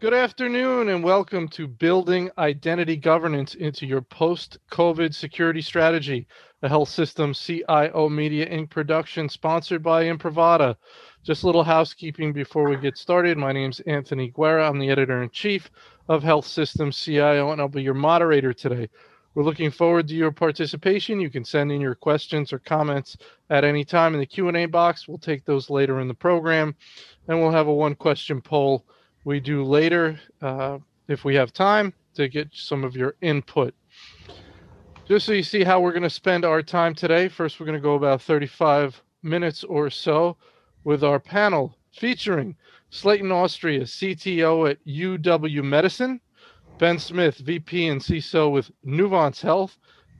Good afternoon, and welcome to Building Identity Governance into Your Post COVID Security Strategy, a health system CIO Media Inc. production sponsored by Imprivata. Just a little housekeeping before we get started. My name is Anthony Guerra. I'm the editor in chief of Health Systems CIO, and I'll be your moderator today. We're looking forward to your participation. You can send in your questions or comments at any time in the Q&A box. We'll take those later in the program, and we'll have a one-question poll we do later uh, if we have time to get some of your input. Just so you see how we're going to spend our time today, first we're going to go about 35 minutes or so with our panel featuring Slayton Austria, CTO at UW Medicine, Ben Smith, VP and CISO with Nuvance Health,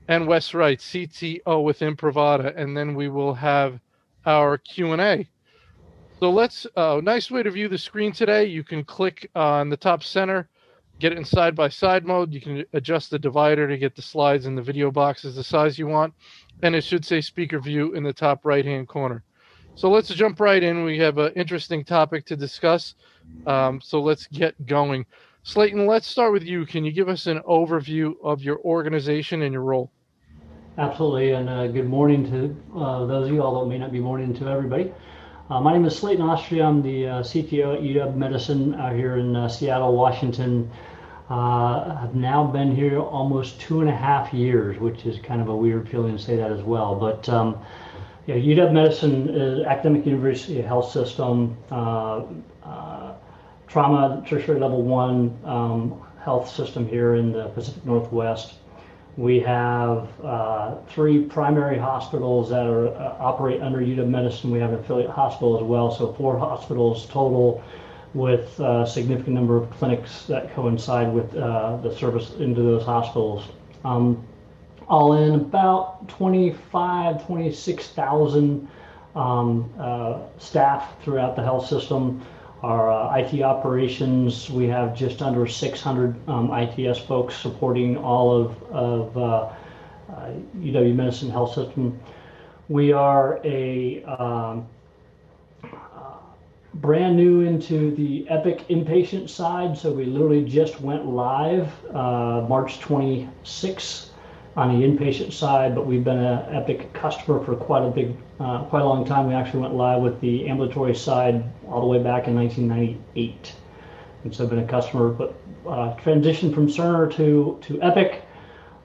and Wes Wright, CTO with Imprivata, and then we will have our Q&A. So let's, uh, nice way to view the screen today. You can click on the top center, get it in side by side mode. You can adjust the divider to get the slides and the video boxes the size you want. And it should say speaker view in the top right hand corner. So let's jump right in. We have an interesting topic to discuss. Um, so let's get going. Slayton, let's start with you. Can you give us an overview of your organization and your role? Absolutely, and uh, good morning to uh, those of you, although it may not be morning to everybody. Uh, my name is Slayton Austria. I'm the uh, CTO at UW Medicine out here in uh, Seattle, Washington. Uh, I've now been here almost two and a half years, which is kind of a weird feeling to say that as well. But um, yeah, UW Medicine is academic university health system, uh, uh, trauma tertiary level one um, health system here in the Pacific Northwest. We have uh, three primary hospitals that are uh, operate under UW Medicine. We have an affiliate hospital as well, so four hospitals total, with a significant number of clinics that coincide with uh, the service into those hospitals. Um, all in about 25, 26,000 um, uh, staff throughout the health system. Our uh, IT operations, we have just under 600 um, ITS folks supporting all of, of uh, uh, UW Medicine Health System. We are a um, uh, brand new into the Epic inpatient side, so we literally just went live uh, March 26th on the inpatient side, but we've been an Epic customer for quite a big, uh, quite a long time. We actually went live with the ambulatory side all the way back in 1998, and so I've been a customer. But uh, transitioned from Cerner to to Epic,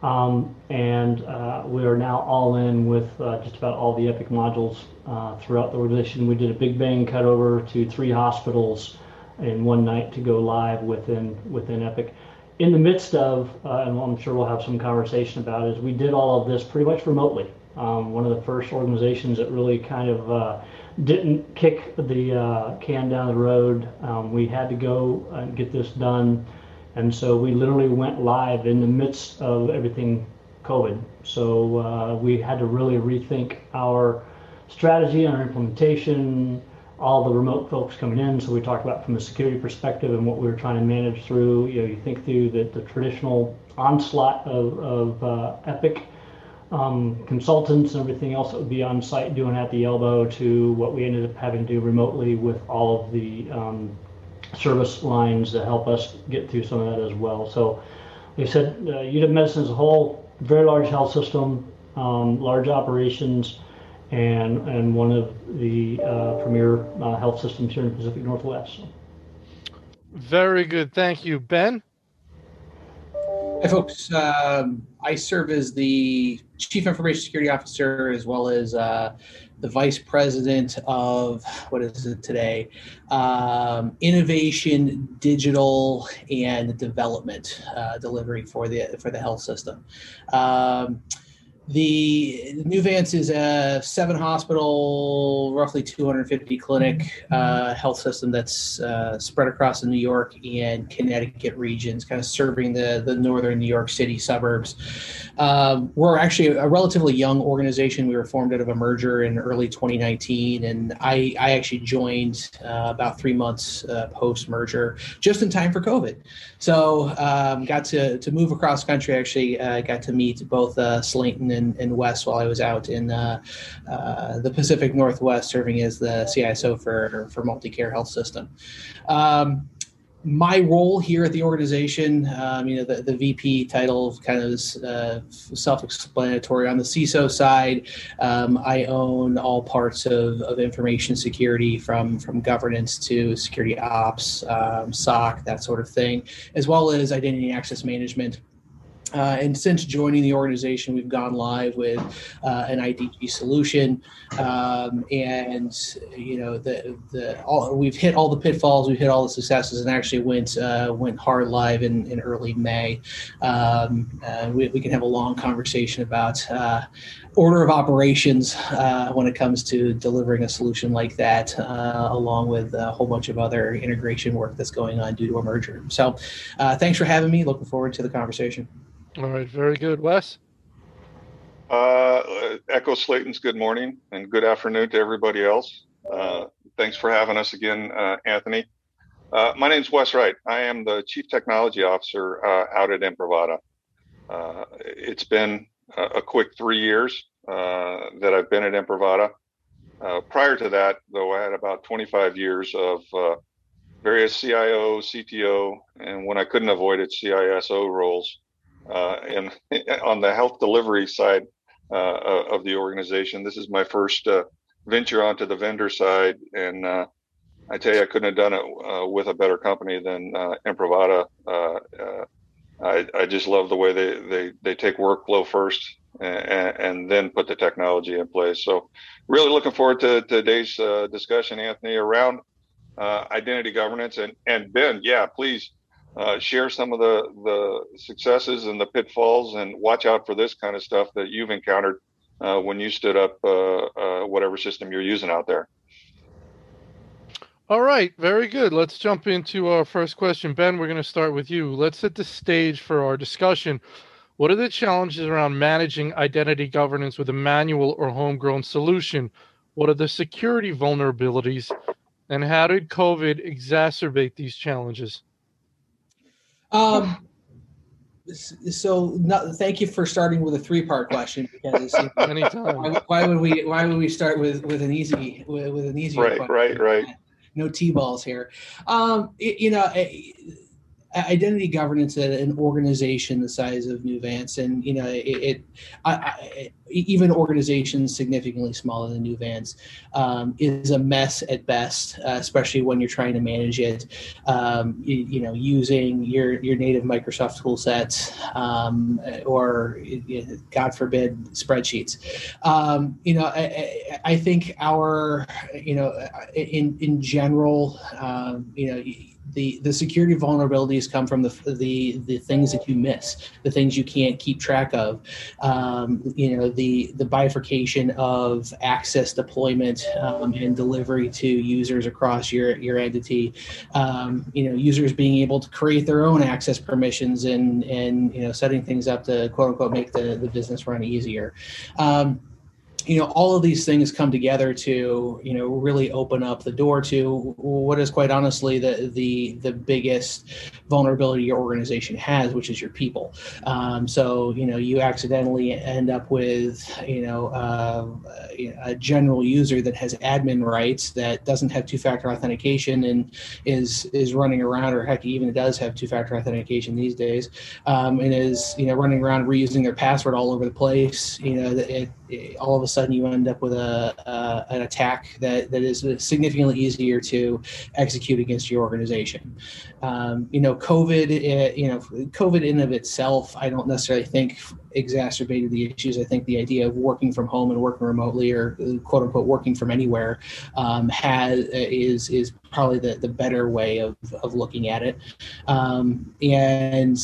um, and uh, we are now all in with uh, just about all the Epic modules uh, throughout the organization. We did a big bang cut over to three hospitals in one night to go live within within Epic in the midst of, uh, and I'm sure we'll have some conversation about, is we did all of this pretty much remotely. Um, one of the first organizations that really kind of uh, didn't kick the uh, can down the road. Um, we had to go and get this done, and so we literally went live in the midst of everything COVID. So uh, we had to really rethink our strategy and our implementation all the remote folks coming in. So we talked about from a security perspective and what we were trying to manage through. You know, you think through the, the traditional onslaught of, of uh, Epic um, consultants and everything else that would be on site doing at the elbow to what we ended up having to do remotely with all of the um, service lines to help us get through some of that as well. So, I said, uh, UW Medicine as a whole, very large health system, um, large operations and and one of the uh, premier uh, health systems here in the Pacific Northwest. Very good, thank you, Ben. Hi, folks. Um, I serve as the Chief Information Security Officer as well as uh, the Vice President of what is it today? Um, innovation, digital, and development uh, delivery for the for the health system. Um, the Nuvance is a seven hospital, roughly 250 clinic uh, health system that's uh, spread across the New York and Connecticut regions, kind of serving the, the northern New York City suburbs. Um, we're actually a relatively young organization. We were formed out of a merger in early 2019, and I, I actually joined uh, about three months uh, post merger, just in time for COVID. So um, got to, to move across country. Actually, uh, got to meet both uh, Slayton and, and Wes while I was out in uh, uh, the Pacific Northwest serving as the CISO for, for MultiCare Health System. Um, my role here at the organization, um, you know, the, the VP title kind of is uh, self-explanatory. On the CISO side, um, I own all parts of, of information security from from governance to security ops, um, SOC, that sort of thing, as well as identity access management. Uh, and since joining the organization, we've gone live with uh, an IDG solution, um, and you know the the all, we've hit all the pitfalls, we've hit all the successes, and actually went uh, went hard live in, in early May. Um, we, we can have a long conversation about uh, order of operations uh, when it comes to delivering a solution like that, uh, along with a whole bunch of other integration work that's going on due to a merger. So, thanks for having me. Looking forward to the conversation. All right, very good. Wes? Uh, echo Slayton's good morning and good afternoon to everybody else. Uh, thanks for having us again, uh, Anthony. Uh, my name is Wes Wright. I am the Chief Technology Officer uh, out at Imprivata. Uh, it's been a, quick three years that I've been at Imprivata. prior to that, though, I had about 25 years of various CIO, CTO, and when I couldn't avoid it, CISO roles uh, and on the health delivery side uh, of the organization. This is my first uh, venture onto the vendor side, and uh, I tell you, I couldn't have done it uh, with a better company than uh, Imprivata. I, I just love the way they, they, they take workflow first and, and, then put the technology in place. So, really looking forward to today's discussion, Anthony, around identity governance. And, and Ben, yeah, please uh, share some of the the successes and the pitfalls, and watch out for this kind of stuff that you've encountered uh, when you stood up uh, uh, whatever system you're using out there. All right, very good. Let's jump into our first question. Ben, we're going to start with you. Let's set the stage for our discussion. What are the challenges around managing identity governance with a manual or homegrown solution? What are the security vulnerabilities? And how did COVID exacerbate these challenges? Um, so no, thank you for starting with a three-part question because anytime. why, why, would we why would we start with with an easy with, with an easy right question? right right. No t-balls here. Um it, you know identity governance at an organization the size of Nuvance, and you know, it, it I, I, even organizations significantly smaller than Nuvance, um, is a mess at best, uh, especially when you're trying to manage it. Um, you, you, know, using your your native Microsoft tool sets, um, or God forbid, spreadsheets. Um, you know, I, I, think our, you know, in in general, um, you know the the security vulnerabilities come from the the the things that you miss, the things you can't keep track of. Um, you know, the the bifurcation of access deployment um, and delivery to users across your your entity. Um, you know, users being able to create their own access permissions and and you know setting things up to quote unquote make the the business run easier. Um, you know all of these things come together to you know really open up the door to what is quite honestly the the the biggest vulnerability your organization has which is your people. Um, so you know you accidentally end up with you know uh, a general user that has admin rights that doesn't have two-factor authentication and is is running around or heck even does have two-factor authentication these days um, and is you know running around reusing their password all over the place you know it, it, all of a sudden you end up with a, uh, an attack that, that is significantly easier to execute against your organization. Um, you know, COVID, uh, you know, COVID in of itself, I don't necessarily think exacerbated the issues. I think the idea of working from home and working remotely, or quote unquote working from anywhere, um, has is is probably the, the better way of, of looking at it. Um, and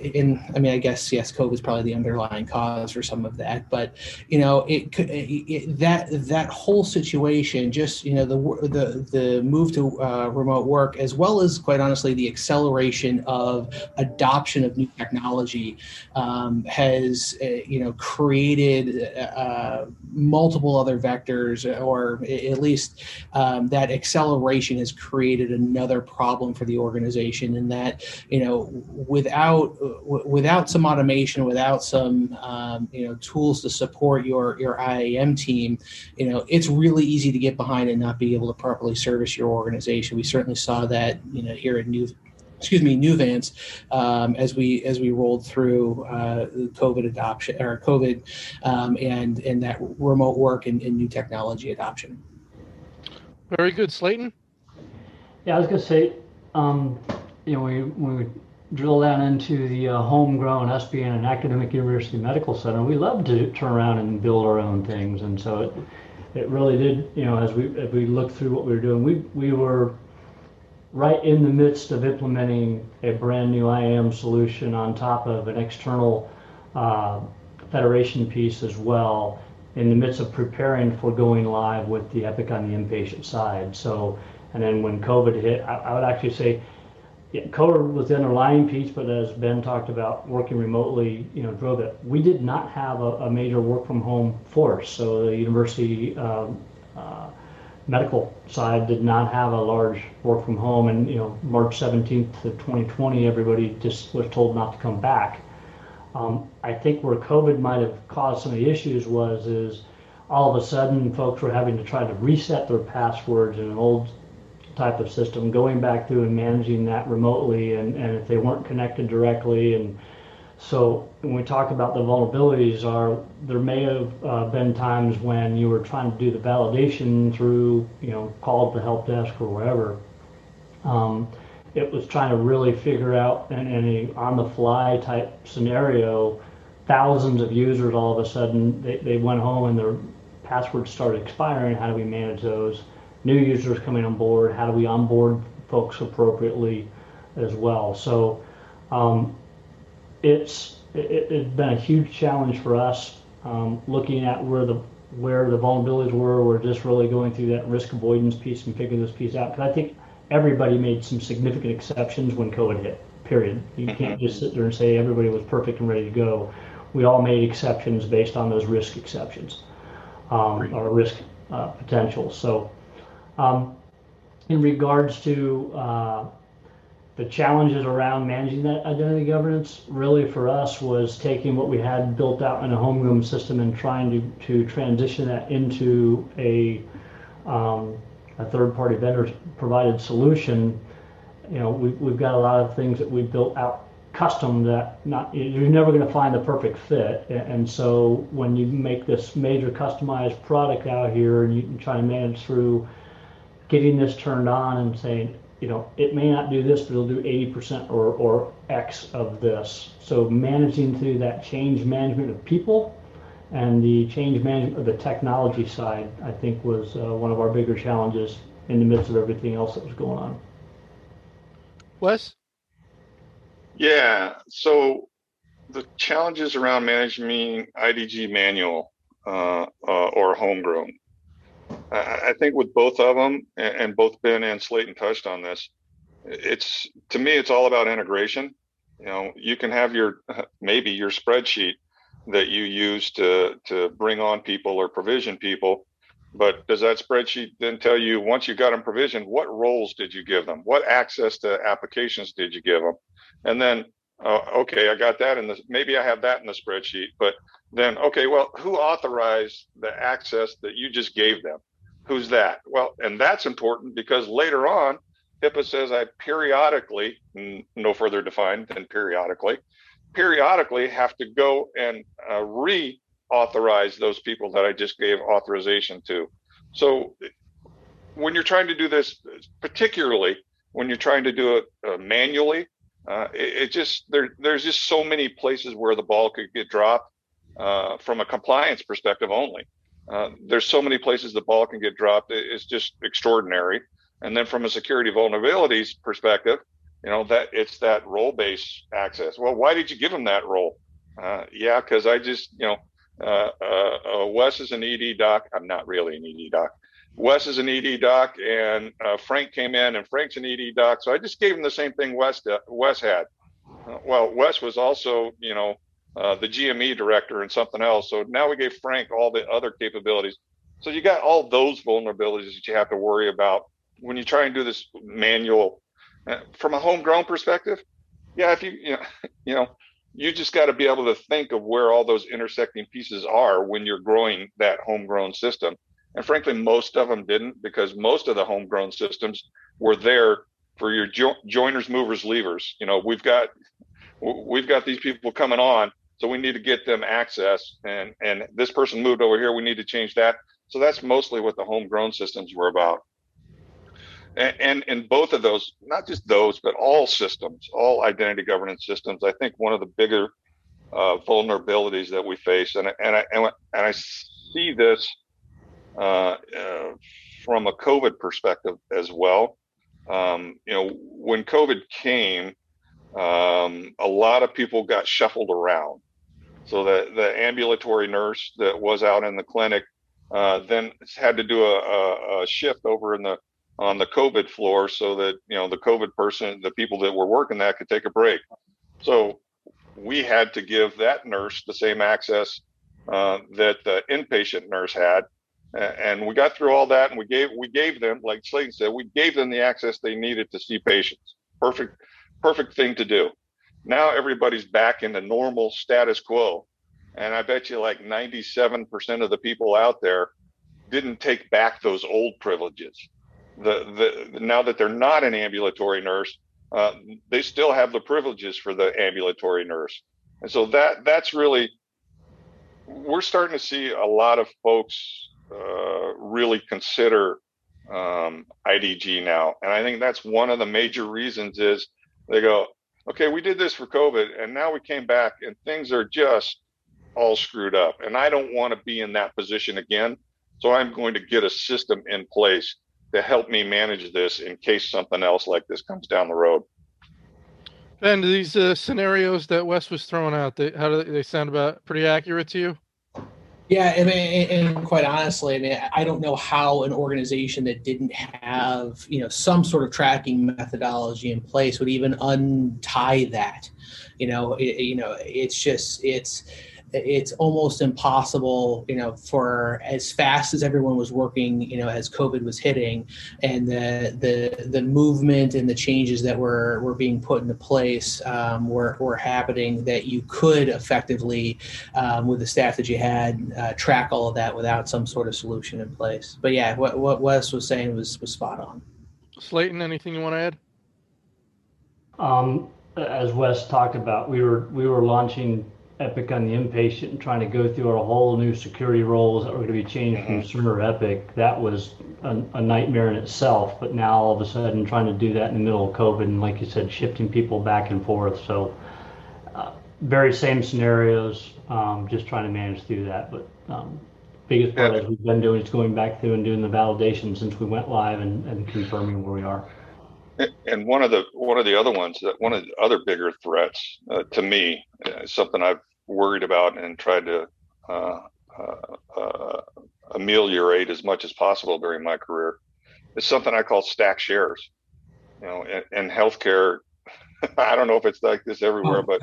in, I mean, I guess yes, COVID is probably the underlying cause for some of that. But you know, it, it that that whole situation, just you know, the the the move to uh, remote work, as well as quite honestly the acceleration of adoption of new technology, um, has has uh, you know created uh, multiple other vectors, or at least um, that acceleration has created another problem for the organization in that you know without without some automation without some um, you know tools to support your your IAM team you know it's really easy to get behind and not be able to properly service your organization we certainly saw that you know here at New excuse me, Nuvance, um, as we as we rolled through uh, COVID adoption or COVID um, and and that remote work and, and, new technology adoption. Very good, Slayton. Yeah, I was going to say, um, you know, we we drill down into the uh, homegrown SBN and academic university medical center. We love to turn around and build our own things, and so it it really did. You know, as we as we looked through what we were doing, we we were right in the midst of implementing a brand new IAM solution on top of an external uh, federation piece as well, in the midst of preparing for going live with the Epic on the inpatient side. So, and then when COVID hit, I, I would actually say yeah, COVID was the underlying piece, but as Ben talked about, working remotely, you know, drove it. We did not have a, a major work from home force, so the university um, uh, medical side did not have a large work from home. And, you know, March 17th of 2020, everybody just was told not to come back. Um, I think where COVID might have caused some of the issues was is all of a sudden folks were having to try to reset their passwords in an old type of system, going back through and managing that remotely, and, and if they weren't connected directly, and so when we talk about the vulnerabilities, are there may have uh, been times when you were trying to do the validation through, you know, call the help desk or wherever. Um, it was trying to really figure out in, in a on-the-fly type scenario, thousands of users all of a sudden they, they went home and their passwords started expiring. How do we manage those? New users coming on board. How do we onboard folks appropriately as well? So um, it's it, has been a huge challenge for us um, looking at where the where the vulnerabilities were. We're just really going through that risk avoidance piece and figuring this piece out because I think everybody made some significant exceptions when COVID hit. Period. You mm-hmm. can't just sit there and say everybody was perfect and ready to go. We all made exceptions based on those risk exceptions um, or risk uh, potentials. So, um, in regards to uh, the challenges around managing that identity governance really for us was taking what we had built out in a homegrown system and trying to, to transition that into a, um, a third party vendor provided solution. You know, we, we've got a lot of things that we built out custom that not you're never going to find the perfect fit and so when you make this major customized product out here and you try to manage through getting this turned on and saying you know, it may not do this, but it'll do 80% or, or X of this. So managing through that change management of people and the change management of the technology side, I think was uh, one of our bigger challenges in the midst of everything else that was going on. Wes? Yeah. So the challenges around managing IDG manual uh, uh, or homegrown I think with both of them, and both Ben and Slayton touched on this, it's to me, it's all about integration. You know, you can have your maybe your spreadsheet that you use to to bring on people or provision people, but does that spreadsheet then tell you once you got them provisioned, what roles did you give them? What access to applications did you give them? And then, uh, okay, I got that in the maybe I have that in the spreadsheet, but then okay, well, who authorized the access that you just gave them? Who's that? Well, and that's important because later on, HIPAA says I periodically, no further defined than periodically, periodically have to go and uh, reauthorize those people that I just gave authorization to. So when you're trying to do this, particularly when you're trying to do it uh, manually, uh, it, it, just there there's just so many places where the ball could get dropped uh, from a compliance perspective only. Uh, there's so many places the ball can get dropped. It's just extraordinary. And then from a security vulnerabilities perspective, you know that it's that role based access. Well, why did you give them that role? Uh, yeah, because I just you know uh, uh, uh, Wes is an ED doc. I'm not really an ED doc. Wes is an ED doc, and uh, Frank came in, and Frank's an ED doc. So I just gave him the same thing Wes Wes had. well, Wes was also you know uh, the GME director and something else. So now we gave Frank all the other capabilities. So you got all those vulnerabilities that you have to worry about when you try and do this manual uh, from a homegrown perspective, yeah, if you you know, you know you just got to be able to think of where all those intersecting pieces are when you're growing that homegrown system. And frankly, most of them didn't because most of the homegrown systems were there for your jo- joiners, movers, leavers. You know, we've got we've got these people coming on, so we need to get them access. And and this person moved over here, we need to change that. So that's mostly what the homegrown systems were about. And, and in both of those, not just those, but all systems, all identity governance systems, I think one of the bigger uh, vulnerabilities that we face, and and I and, I see this uh, uh, from a COVID perspective as well. Um, you know, when COVID came, um, a lot of people got shuffled around. So the the ambulatory nurse that was out in the clinic uh, then had to do a, a, a, shift over in the on the COVID floor so that you know the COVID person, the people that were working that could take a break. So we had to give that nurse the same access uh, that the inpatient nurse had, and we got through all that, and we gave we gave them, like Slayton said, we gave them the access they needed to see patients. Perfect, perfect thing to do. Now everybody's back in the normal status quo, and I bet you like 97% of the people out there didn't take back those old privileges. The, the now that they're not an ambulatory nurse, uh, they still have the privileges for the ambulatory nurse, and so that that's really we're starting to see a lot of folks uh, really consider um, IDG now, and I think that's one of the major reasons is they go, okay, we did this for COVID, and now we came back, and things are just all screwed up, and I don't want to be in that position again. So I'm going to get a system in place to help me manage this in case something else like this comes down the road. Ben, these uh, scenarios that Wes was throwing out, they, how do they, they sound about pretty accurate to you? Yeah, I mean, and quite honestly, I mean, I don't know how an organization that didn't have, you know, some sort of tracking methodology in place would even untie that. You know, it, you know, it's just it's it's almost impossible, you know, for as fast as everyone was working, you know, as COVID was hitting, and the the the movement and the changes that were were being put into place um, were were happening. That you could effectively, um, with the staff that you had, uh, track all of that without some sort of solution in place. But yeah, what what Wes was saying was was spot on. Slayton, anything you want to add? Um, as Wes talked about, we were we were launching Epic on the inpatient and trying to go through a whole new security roles that were going to be changed mm-hmm. from Cerner Epic, that was a, a, nightmare in itself. But now all of a sudden, trying to do that in the middle of COVID, and like you said, shifting people back and forth. So, uh, very same scenarios, um, just trying to manage through that. But um, biggest part yeah. as we've been doing is going back through and doing the validation since we went live and, and confirming where we are. And one of the one of the other ones that one of the other bigger threats uh, to me, uh, something I've worried about and tried to uh, uh, uh, ameliorate as much as possible during my career, is something I call stack shares. You know, in, in healthcare, I don't know if it's like this everywhere, oh, but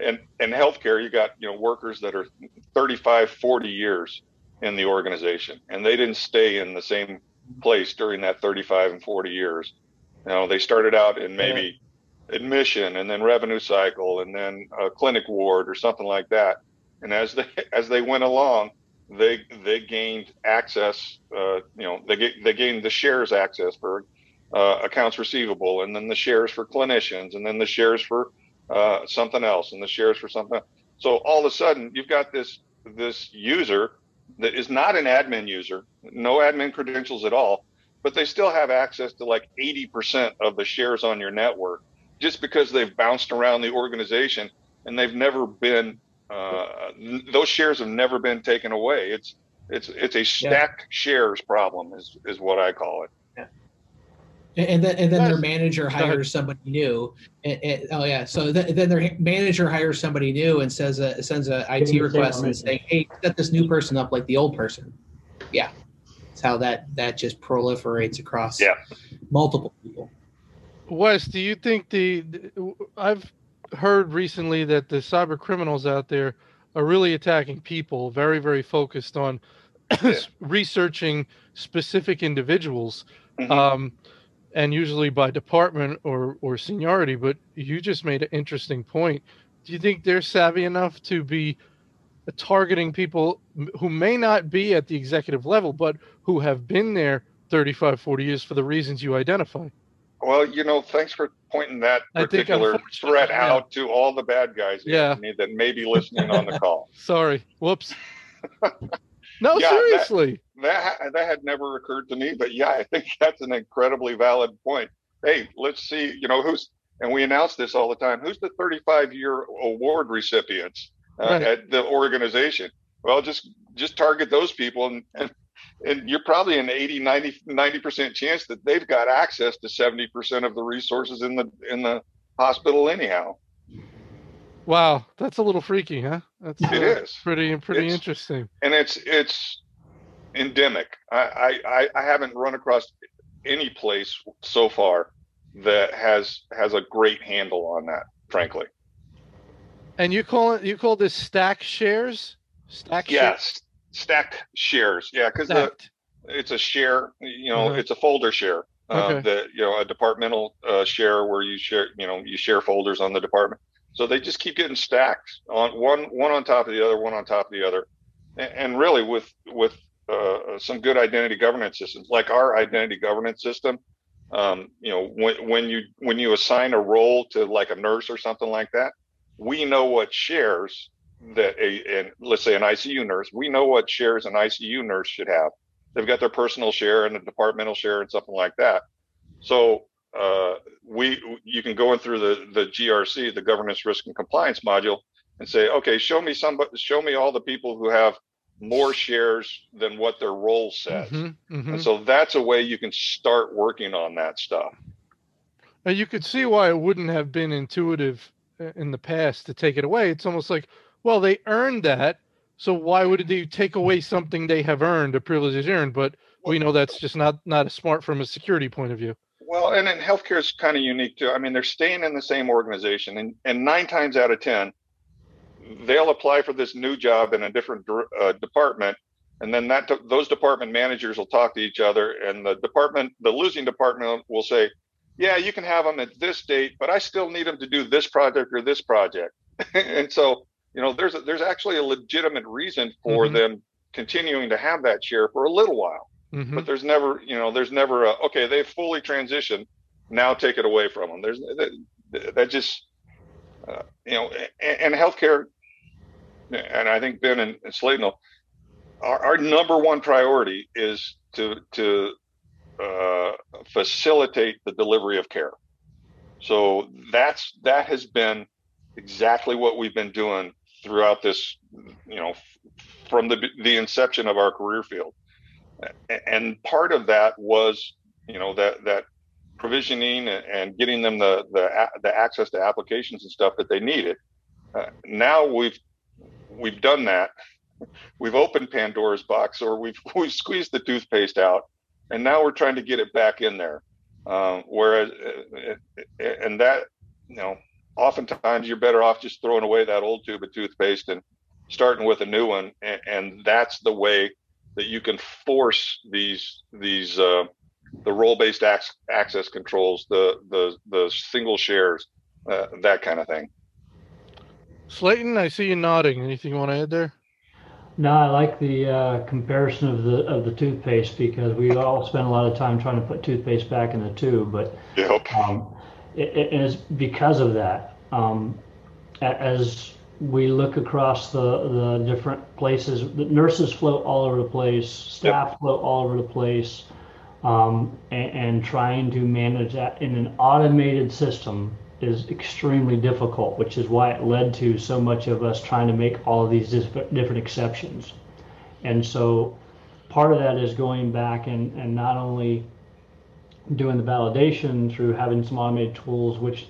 in in healthcare, you got you know workers that are 35, 40 years in the organization, and they didn't stay in the same place during that 35 and 40 years you know, they started out in maybe. Admission and then revenue cycle and then a clinic ward or something like that. And as they as they went along, they they gained access. Uh, you know, they get, they gained the shares access for uh, accounts receivable, and then the shares for clinicians, and then the shares for uh, something else, and the shares for something. Else. So all of a sudden, you've got this this user that is not an admin user, no admin credentials at all, but they still have access to like 80% of the shares on your network just because they've bounced around the organization and they've never been uh, those shares have never been taken away it's it's it's a stack yeah. shares problem is is what i call it yeah. and then and then their manager hires somebody new and, and, oh yeah so th- then their manager hires somebody new and says a, sends a it request and saying hey set this new person up like the old person yeah it's how that that just proliferates across yeah. multiple people. Wes, do you think the, the I've heard recently that the cyber criminals out there are really attacking people, very very focused on researching specific individuals, Mhm. um, and usually by department or or seniority. But you just made an interesting point. Do you think they're savvy enough to be targeting people who may not be at the executive level, but who have been there 35, 40 years for the reasons you identify? Well, you know, thanks for pointing that particular threat yeah. out to all the bad guys Yeah. That may be listening on the call. Sorry. Whoops. No, Yeah, seriously. That ha- that had never occurred to me, but yeah, I think that's an incredibly valid point. Hey, let's see, you know, who's and we announce this all the time. Who's the 35 year award recipients uh, Right. at the organization? Well, just just target those people and, and and you're probably an 80 90 90% chance that they've got access to 70% of the resources in the in the hospital anyhow. Wow, that's a little freaky, huh? That's It uh, is. pretty pretty It's- interesting. and it's it's endemic. I, I I- I haven't run across any place so far that has has a great handle on that. Frankly, And you call it you call this stack shares? Stack shares? Stacked shares. Yeah, because it's a share. You know, Uh-huh. it's a folder share. Uh, Okay. that you know a departmental uh, share where you share you know you share folders on the department. So they just keep getting stacked on one one on top of the other, one on top of the other, and, and really with with uh, some good identity governance systems like our identity governance system. Um, you know, when when you when you assign a role to like a nurse or something like that, we know what shares that a and let's say an ICU nurse, we know what shares an ICU nurse should have. They've got their personal share and a departmental share and something like that. So uh, we you can go in through the the GRC, the governance risk and compliance module, and say, okay, show me some, show me all the people who have more shares than what their role says. Mhm, mhm. And so that's a way you can start working on that stuff. And you could see why it wouldn't have been intuitive uh, in the past to take it away. It's almost like, well, they earned that, so why would they take away something they have earned, a privilege they earned? But we know that's just not not as smart from a security point of view. Well, and in healthcare is kind of unique too. I mean, they're staying in the same organization, and, and nine times out of ten, they'll apply for this new job in a different uh, department, and then that those department managers will talk to each other, and the department, the losing department, will say, "Yeah, you can have them at this date, but I still need them to do this project or this project." and so, you know, there's a, there's actually a legitimate reason for Mhm. them continuing to have that share for a little while Mhm. but there's never you know there's never a okay they've fully transitioned now take it away from them there's that, that just uh, you know and, and healthcare and i think ben and, and slayton will our, our number one priority is to to uh, facilitate the delivery of care so that's that has been exactly what we've been doing throughout this you know from the the inception of our career field. And part of that was you know that that provisioning and- getting them the the the access to applications and stuff that they needed. Uh, now we've we've done that. We've opened pandora's box or we've we've squeezed the toothpaste out and now we're trying to get it back in there. Um, whereas uh, uh, and that you know oftentimes you're better off just throwing away that old tube of toothpaste and starting with a new one and, and that's the way that you can force these these uh, the role-based ac- access controls, the the the single shares, uh, that kind of thing. Slayton, I see you nodding. Anything you want to add there? No, I like the uh, comparison of the of the toothpaste because we all spend a lot of time trying to put toothpaste back in the tube, but Yep. um, it, it is because of that. Um, as we look across the, the different places, the nurses float all over the place, staff float all over the place, um, and, and trying to manage that in an automated system is extremely difficult, which is why it led to so much of us trying to make all of these different different exceptions. And so part of that is going back and, and not only doing the validation through having some automated tools, which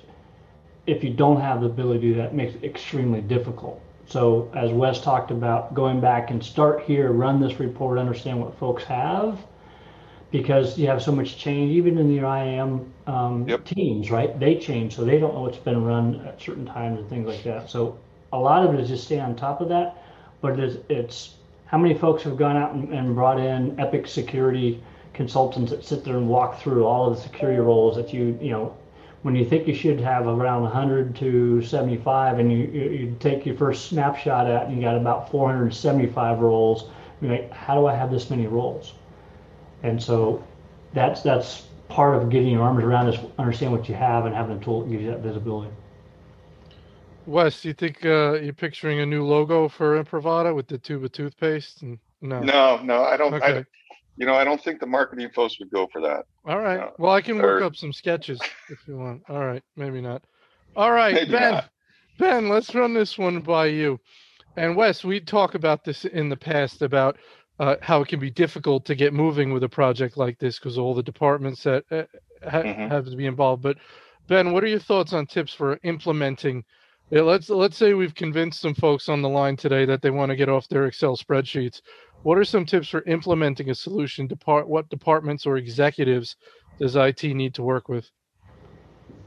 if you don't have the ability to do that, makes it extremely difficult. So as Wes talked about, going back and start here, run this report, understand what folks have, because you have so much change, even in the IAM um, Yep. teams, right? They change, so they don't know what's been run at certain times and things like that. So a lot of it is just stay on top of that, but it is, it's how many folks have gone out and, and brought in Epic security consultants that sit there and walk through all of the security roles that you, you know, when you think you should have around 100 to 75 and you, you, you take your first snapshot at and you got about 475 roles, you're like, how do I have this many roles? And so that's that's part of getting your arms around is understand what you have and having a tool that gives you that visibility. Wes, do you think uh, you're picturing a new logo for Imprivata with the tube of toothpaste? And no, No, no, I don't. Okay. I, you know, I don't think the marketing folks would go for that. All right. No. Well, I can work Or- up some sketches if you want. All right. Maybe not. All right, Maybe Ben. not. Ben, let's run this one by you. And Wes, we talk about this in the past about uh, how it can be difficult to get moving with a project like this because all the departments that uh, ha- Mhm. have to be involved. But Ben, what are your thoughts on tips for implementing? Yeah, let's let's say we've convinced some folks on the line today that they want to get off their Excel spreadsheets. What are some tips for implementing a solution? Depart what departments or executives does IT need to work with?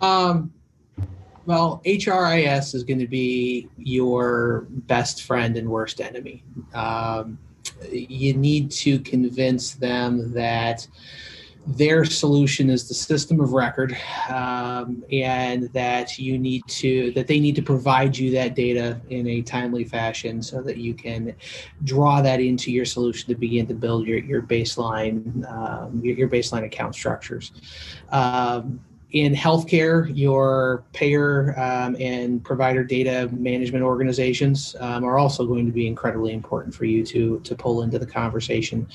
Um, well, HRIS is going to be your best friend and worst enemy. Um, you need to convince them that their solution is the system of record um, and that you need to that they need to provide you that data in a timely fashion so that you can draw that into your solution to begin to build your, your baseline um, your, your baseline account structures. Um, in healthcare, your payer um, and provider data management organizations um, are also going to be incredibly important for you to to pull into the conversation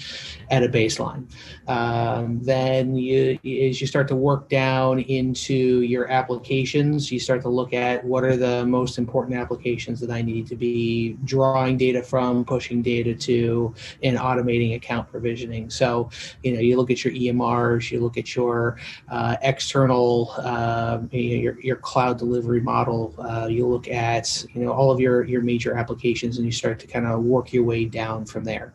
at a baseline. Um, then, you, as you start to work down into your applications, you start to look at what are the most important applications that I need to be drawing data from, pushing data to, and automating account provisioning. So, you know, you look at your EMRs, you look at your uh, external uh, your, your cloud delivery model. Uh, you look at you know all of your your major applications, and you start to kind of work your way down from there.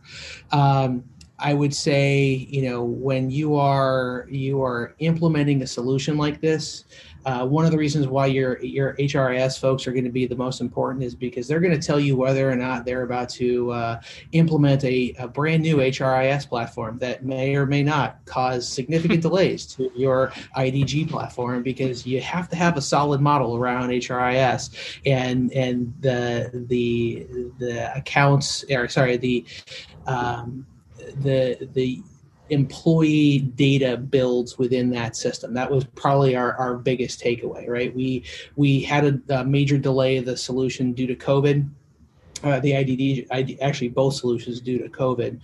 Um, I would say, you know, when you are you are implementing a solution like this, uh, one of the reasons why your your HRIS folks are going to be the most important is because they're going to tell you whether or not they're about to uh, implement a, a brand new HRIS platform that may or may not cause significant delays to your IDG platform because you have to have a solid model around HRIS and and the the the accounts or sorry the um, the the employee data builds within that system. That was probably our, our biggest takeaway, right? We we had a, a major delay of the solution due to COVID. Uh, the IDD, ID, actually both solutions due to COVID,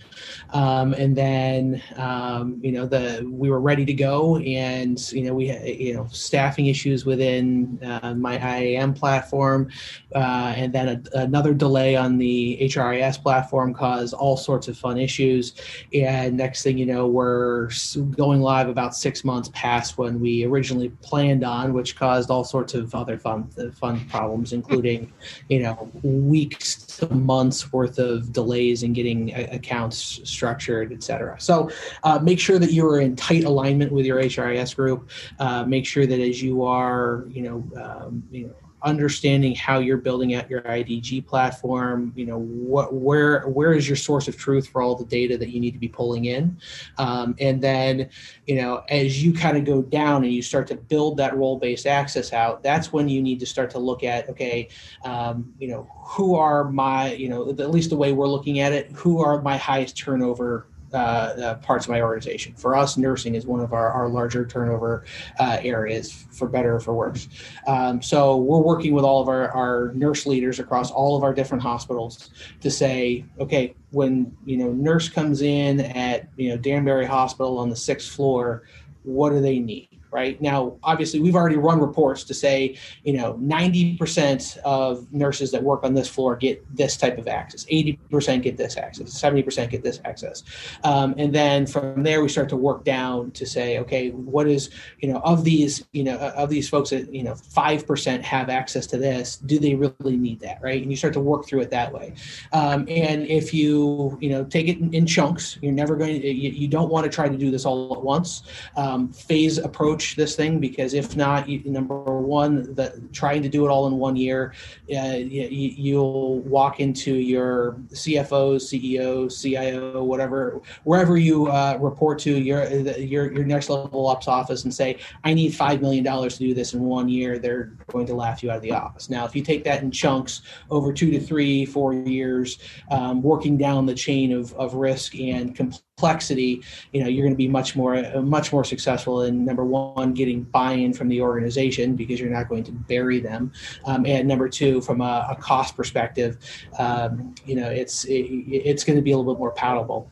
um, and then um, you know the we were ready to go, and you know we had you know staffing issues within uh, my IAM platform, uh, and then a, another delay on the HRIS platform caused all sorts of fun issues. And next thing you know, we're going live about six months past when we originally planned on, which caused all sorts of other fun fun problems, including you know weeks to months worth of delays in getting a- accounts structured, et cetera. So uh, make sure that you are in tight alignment with your HRIS group. Uh, make sure that as you are, you know, um, you know understanding how you're building out your IDG platform, you know, what where where is your source of truth for all the data that you need to be pulling in, um, and then, you know, as you kind of go down and you start to build that role-based access out, that's when you need to start to look at, okay, um, you know, who are my, you know, at least the way we're looking at it, who are my highest turnover uh, parts of my organization. For us, nursing is one of our, our larger turnover uh, areas, for better or for worse. Um, so we're working with all of our, our nurse leaders across all of our different hospitals to say, okay, when you know nurse comes in at you know Danbury Hospital on the sixth floor, what do they need? Right now, obviously, we've already run reports to say, you know, 90% of nurses that work on this floor get this type of access, 80% get this access, 70% get this access. Um, and then from there, we start to work down to say, okay, what is, you know, of these, you know, of these folks that, you know, 5% have access to this, do they really need that? Right. And you start to work through it that way. Um, and if you, you know, take it in, in chunks, you're never going to, you, you don't want to try to do this all at once. Um, phase approach this thing because if not, you, number one, that trying to do it all in one year, uh, you, will walk into your CFO, CEO, CIO, whatever, wherever you uh, report to your your your next level ops office and say, "I need five million dollars to do this in one year." They're going to laugh you out of the office. Now, if you take that in chunks over two to three, four years, um, working down the chain of of risk and complexity, you know, you're going to be much more much more successful in number one, getting buy-in from the organization because you're not going to bury them, um, and number two, from a, a cost perspective, um, you know, it's it, it's going to be a little bit more palatable.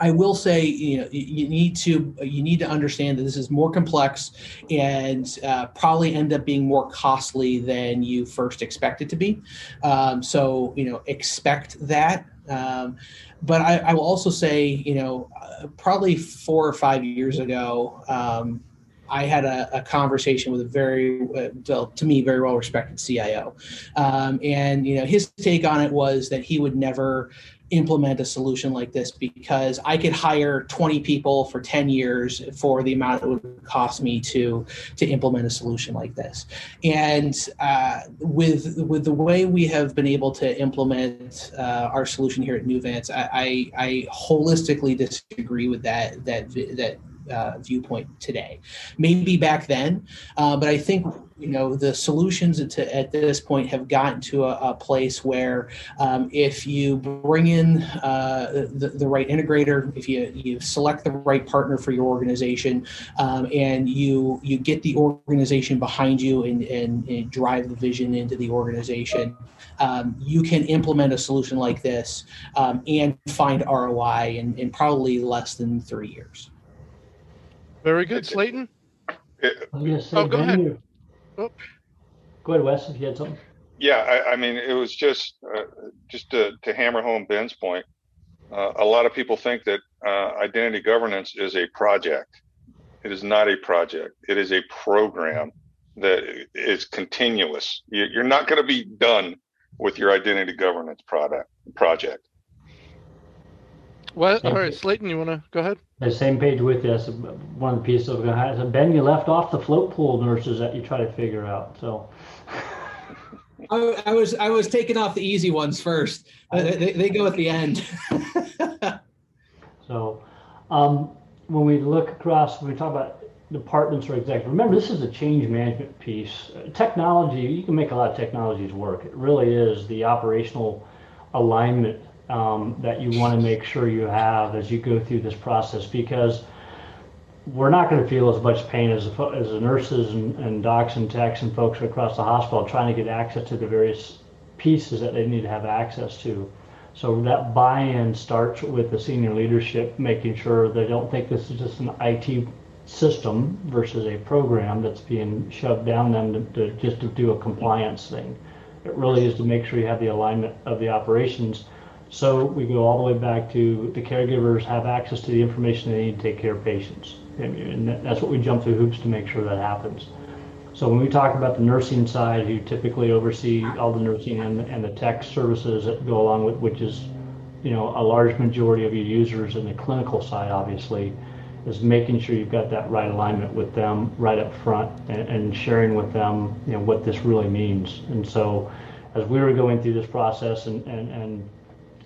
I will say, you know, you need to you need to understand that this is more complex and uh, probably end up being more costly than you first expect it to be. Um, so, you know, expect that. Um, but I, I, will also say, you know, uh, probably four or five years ago, um, I had a, a, conversation with a very, uh, to me, very well respected CIO, um, and you know his take on it was that he would never implement a solution like this because I could hire 20 people for 10 years for the amount it would cost me to to implement a solution like this. And uh, with with the way we have been able to implement uh, our solution here at Nuvance, I, I, I holistically disagree with that that that uh, viewpoint today. Maybe back then, uh, but I think you know the solutions to, at this point have gotten to a, a place where um, if you bring in uh, the, the right integrator, if you you select the right partner for your organization, um, and you you get the organization behind you and, and, and drive the vision into the organization, um, you can implement a solution like this um, and find ROI in, in probably less than three years. Very good, Slayton. oh, go ahead. Oh. Go ahead, Wes, if you had something. Yeah, I, I mean, it was just uh, just to, to, hammer home Ben's point. Uh, a lot of people think that uh, identity governance is a project. It is not a project. It is a program that is continuous. You're not going to be done with your identity governance product project. Well, all right, Slayton, you want to go ahead? The same page with you. That's one piece of so Ben, you left off the float pool nurses that you try to figure out. So I, I was I was taking off the easy ones first. Uh, they, they go at the end. so um, when we look across, when we talk about departments or executives, remember this is a change management piece. Technology, you can make a lot of technologies work. It really is the operational alignment um, that you want to make sure you have as you go through this process because we're not going to feel as much pain as, as the nurses and, and docs and techs and folks across the hospital trying to get access to the various pieces that they need to have access to. So that buy-in starts with the senior leadership making sure they don't think this is just an IT system versus a program that's being shoved down them to, to just to do a compliance thing. It really is to make sure you have the alignment of the operations so we go all the way back to the caregivers have access to the information they need to take care of patients. And that's what we jump through hoops to make sure that happens. So when we talk about the nursing side, who typically oversee all the nursing and, and the tech services that go along with, which is, you know, a large majority of your users in the clinical side, obviously, is making sure you've got that right alignment with them right up front and, and sharing with them, you know, what this really means. And so as we were going through this process and, and, and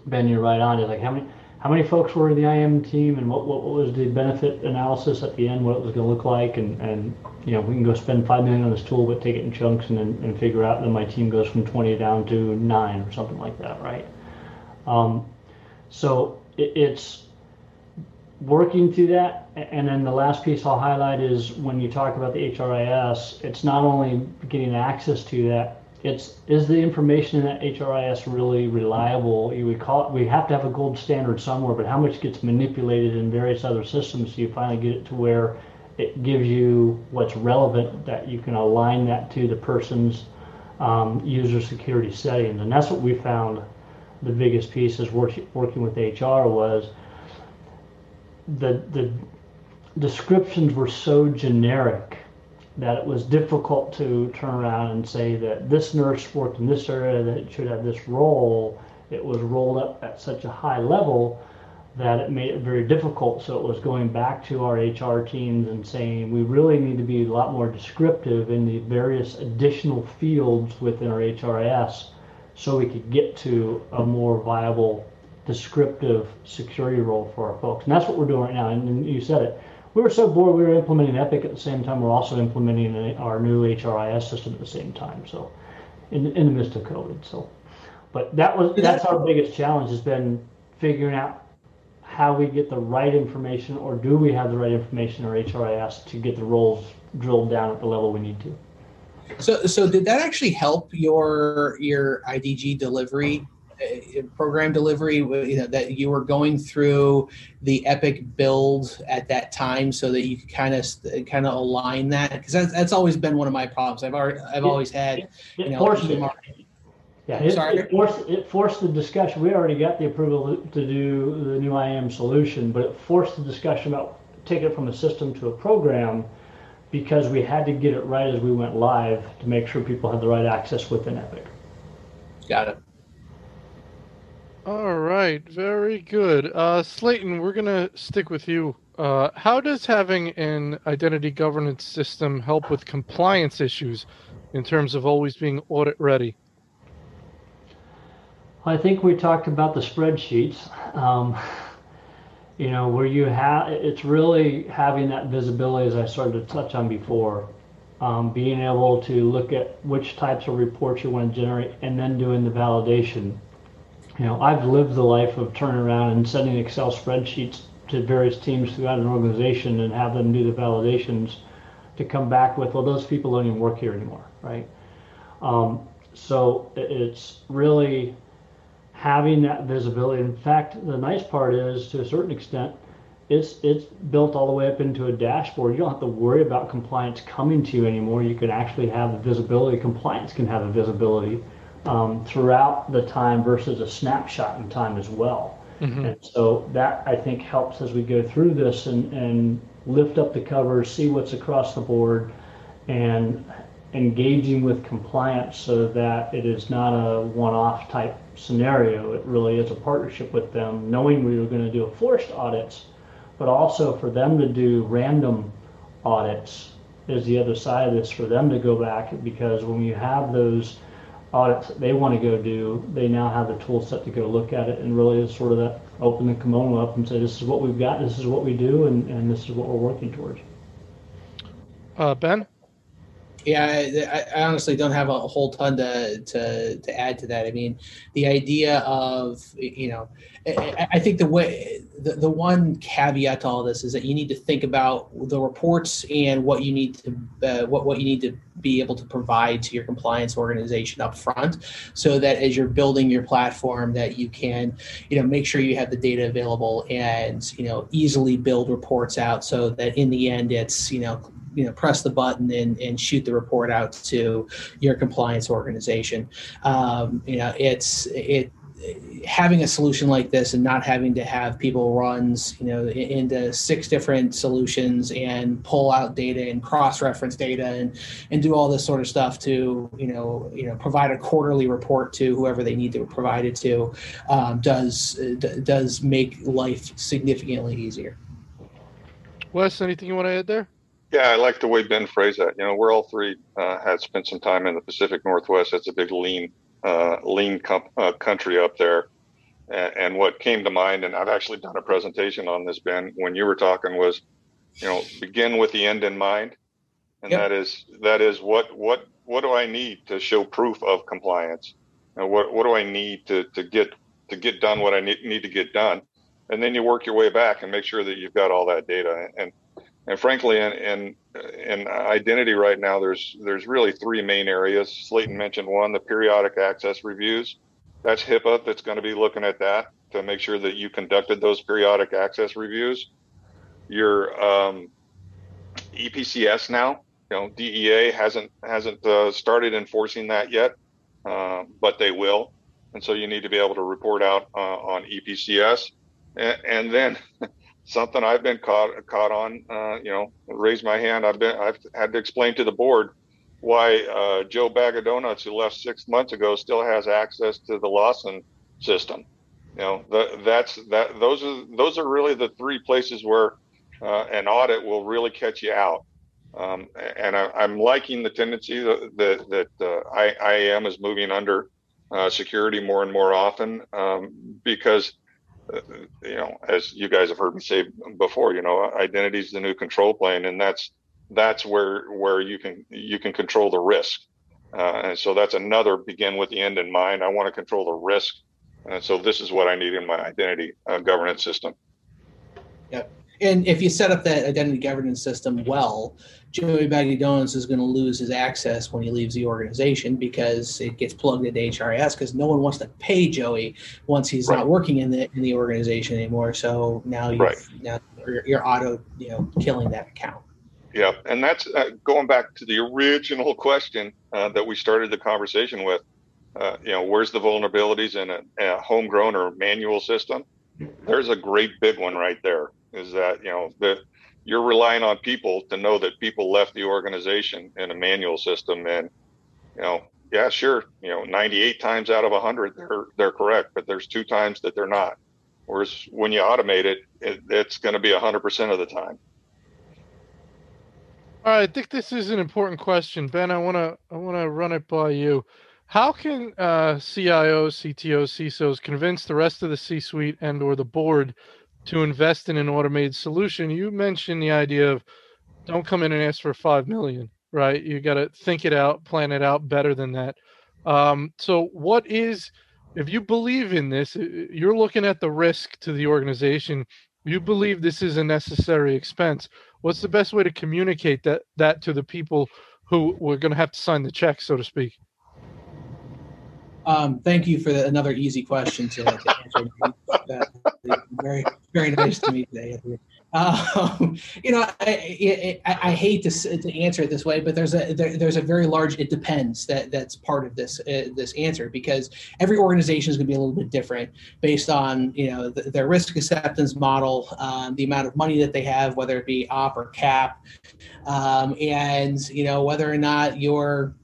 Ben, you're right on. It's like how many how many folks were in the IM team, and what, what, what was the benefit analysis at the end? What it was going to look like, and and you know we can go spend five million on this tool, but take it in chunks and and, and figure out. Then my team goes from 20 down to nine or something like that, right? Um, so it, it's working through that. And then the last piece I'll highlight is when you talk about the HRIS, it's not only getting access to that, it's is the information in that HRIS really reliable? You would call it, we have to have a gold standard somewhere, but how much gets manipulated in various other systems so you finally get it to where it gives you what's relevant that you can align that to the person's um, user security settings, and that's what we found. The biggest piece is work, working with HR was the the descriptions were so generic that it was difficult to turn around and say that this nurse worked in this area that it should have this role. It was rolled up at such a high level that it made it very difficult. So it was going back to our HR teams and saying we really need to be a lot more descriptive in the various additional fields within our HRIS so we could get to a more viable descriptive security role for our folks. And that's what we're doing right now. And you said it. We were so bored we were implementing Epic at the same time. We're also implementing our new HRIS system at the same time. So in, in the midst of COVID. So, but that was that's our biggest challenge has been figuring out how we get the right information, or do we have the right information or HRIS to get the roles drilled down at the level we need to. So, so did that actually help your your IDG delivery Uh, program delivery you know, that you were going through the epic build at that time so that you could kind of kind of align that because that's, that's always been one of my problems i've already i've always had you know yeah, it, it, forced it forced the discussion. We already got the approval to do the new IAM solution, but it forced the discussion about taking it from a system to a program because we had to get it right as we went live to make sure people had the right access within Epic. Got it. All right, very good. Uh, Slayton, we're gonna stick with you. Uh, how does having an identity governance system help with compliance issues in terms of always being audit ready? I think we talked about the spreadsheets. Um, you know, where you have it's really having that visibility, as I started to touch on before, um, being able to look at which types of reports you want to generate, and then doing the validation. You know, I've lived the life of turning around and sending Excel spreadsheets to various teams throughout an organization and have them do the validations to come back with, well, those people don't even work here anymore, right? Um, so it's really having that visibility. In fact, the nice part is, to a certain extent, it's it's built all the way up into a dashboard. You don't have to worry about compliance coming to you anymore. You can actually have the visibility. Compliance can have the visibility um, throughout the time versus a snapshot in time as well. Mm-hmm. And so that I think helps as we go through this and, and lift up the covers, see what's across the board, and engaging with compliance so that it is not a one-off type scenario. It really is a partnership with them, knowing we were going to do a forced audits, but also for them to do random audits is the other side of this for them to go back because when you have those audits that they want to go do, they now have the tool set to go look at it and really is sort of that open the kimono up and say, this is what we've got, this is what we do, and, and this is what we're working towards. Uh, ben? Yeah, I, I, honestly don't have a whole ton to, to to add to that. I mean, the idea of you know, I, I think the way the, the one caveat to all this is that you need to think about the reports and what you need to uh, what what you need to be able to provide to your compliance organization up front, so that as you're building your platform, that you can you know make sure you have the data available and you know easily build reports out, so that in the end it's you know you know press the button and, and shoot the report out to your compliance organization. Um, you know it's it having a solution like this and not having to have people runs you know into six different solutions and pull out data and cross-reference data and and do all this sort of stuff to you know you know provide a quarterly report to whoever they need to provide it to um, does does make life significantly easier. Wes anything you want to add there yeah, I like the way Ben phrased that. You know, we're all three uh, had spent some time in the Pacific Northwest. It's a big lean, uh, lean com- uh, country up there. And, and, what came to mind, and I've actually done a presentation on this, Ben, when you were talking was, you know, begin with the end in mind, and yep. that is that is what what what do I need to show proof of compliance? And what what do I need to to get to get done what I need need to get done? And then you work your way back and make sure that you've got all that data and and frankly, in, in, in identity right now, there's there's really three main areas. Slayton mentioned one, the periodic access reviews. That's HIPAA that's going to be looking at that to make sure that you conducted those periodic access reviews. Your um, EPCS now, you know, DEA hasn't hasn't uh, started enforcing that yet, uh, but they will, and so you need to be able to report out uh, on EPCS, and, and then something I've been caught caught on. Uh, you know, raise my hand. I've been I've had to explain to the board why uh, Joe Bag of Donuts, who left six months ago, still has access to the Lawson system. you know, the, that's that. Those are those are really the three places where uh, an audit will really catch you out. Um, and I, am liking the tendency that that, that uh, I, IAM is moving under uh, security more and more often um, because you know, as you guys have heard me say before, you know, identity is the new control plane, and that's that's where where you can you can control the risk. Uh, and so that's another begin with the end in mind. I want to control the risk, and so this is what I need in my identity uh, governance system. Yep. And if you set up that identity governance system well, Joey Baggy Donuts is going to lose his access when he leaves the organization because it gets plugged into HRIS because no one wants to pay Joey once he's right. not working in the in the organization anymore. So now you right. now you're, you're, auto you know killing that account. Yeah, and that's uh, going back to the original question uh, that we started the conversation with. Uh, you know, where's the vulnerabilities in a, a homegrown or manual system? There's a great big one right there. Is that you know that you're relying on people to know that people left the organization in a manual system and you know yeah sure you know 98 times out of 100 they're they're correct but there's two times that they're not. Whereas when you automate it, it it's going to be 100% of the time. All right i think this is an important question. Ben i want to i want to run it by you. How can uh, cios ctos cisos convince the rest of the c suite and or the board to invest in an automated solution, you mentioned the idea of don't come in and ask for five million, right? You got to think it out, plan it out better than that. Um, so, what is if you believe in this? You're looking at the risk to the organization. You believe this is a necessary expense. What's the best way to communicate that that to the people who were going to have to sign the check, so to speak? Um, thank you for the, another easy question to, to answer. very, very nice to meet today. Um, you know, I, I, I, hate to, to answer it this way, but there's a there, there's a very large it depends that that's part of this uh, this answer because every organization is going to be a little bit different based on you know the, their risk acceptance model, um, the amount of money that they have, whether it be op or cap, um, and you know whether or not you're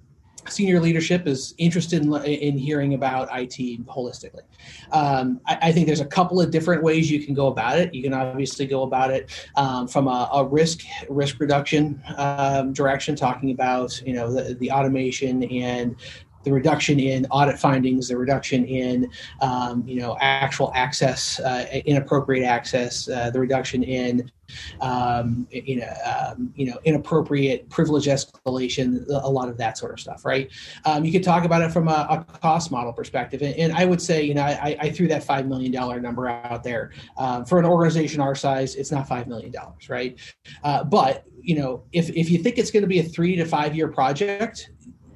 senior leadership is interested in, in hearing about IT holistically. Um, I, I, think there's a couple of different ways you can go about it. You can obviously go about it um, from a, a, risk risk reduction um, direction, talking about you know the, the automation and the reduction in audit findings, the reduction in um, you know actual access, uh, inappropriate access, uh, the reduction in um, you know um, you know inappropriate privilege escalation, a lot of that sort of stuff, right? Um, you could talk about it from a, a cost model perspective, and, and, I would say you know I, I, threw that five million dollar number out there um, for an organization our size. It's not five million dollars, right? Uh, but you know if if you think it's going to be a three to five year project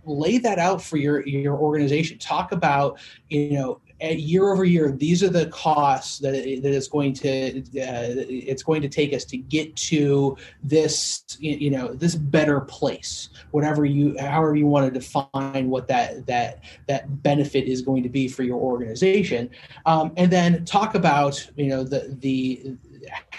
lay that out for your your organization. Talk about you know year over year these are the costs that, that it's going to uh, it's going to take us to get to this you know this better place. Whatever you however you want to define what that that that benefit is going to be for your organization. Um, and then talk about you know the the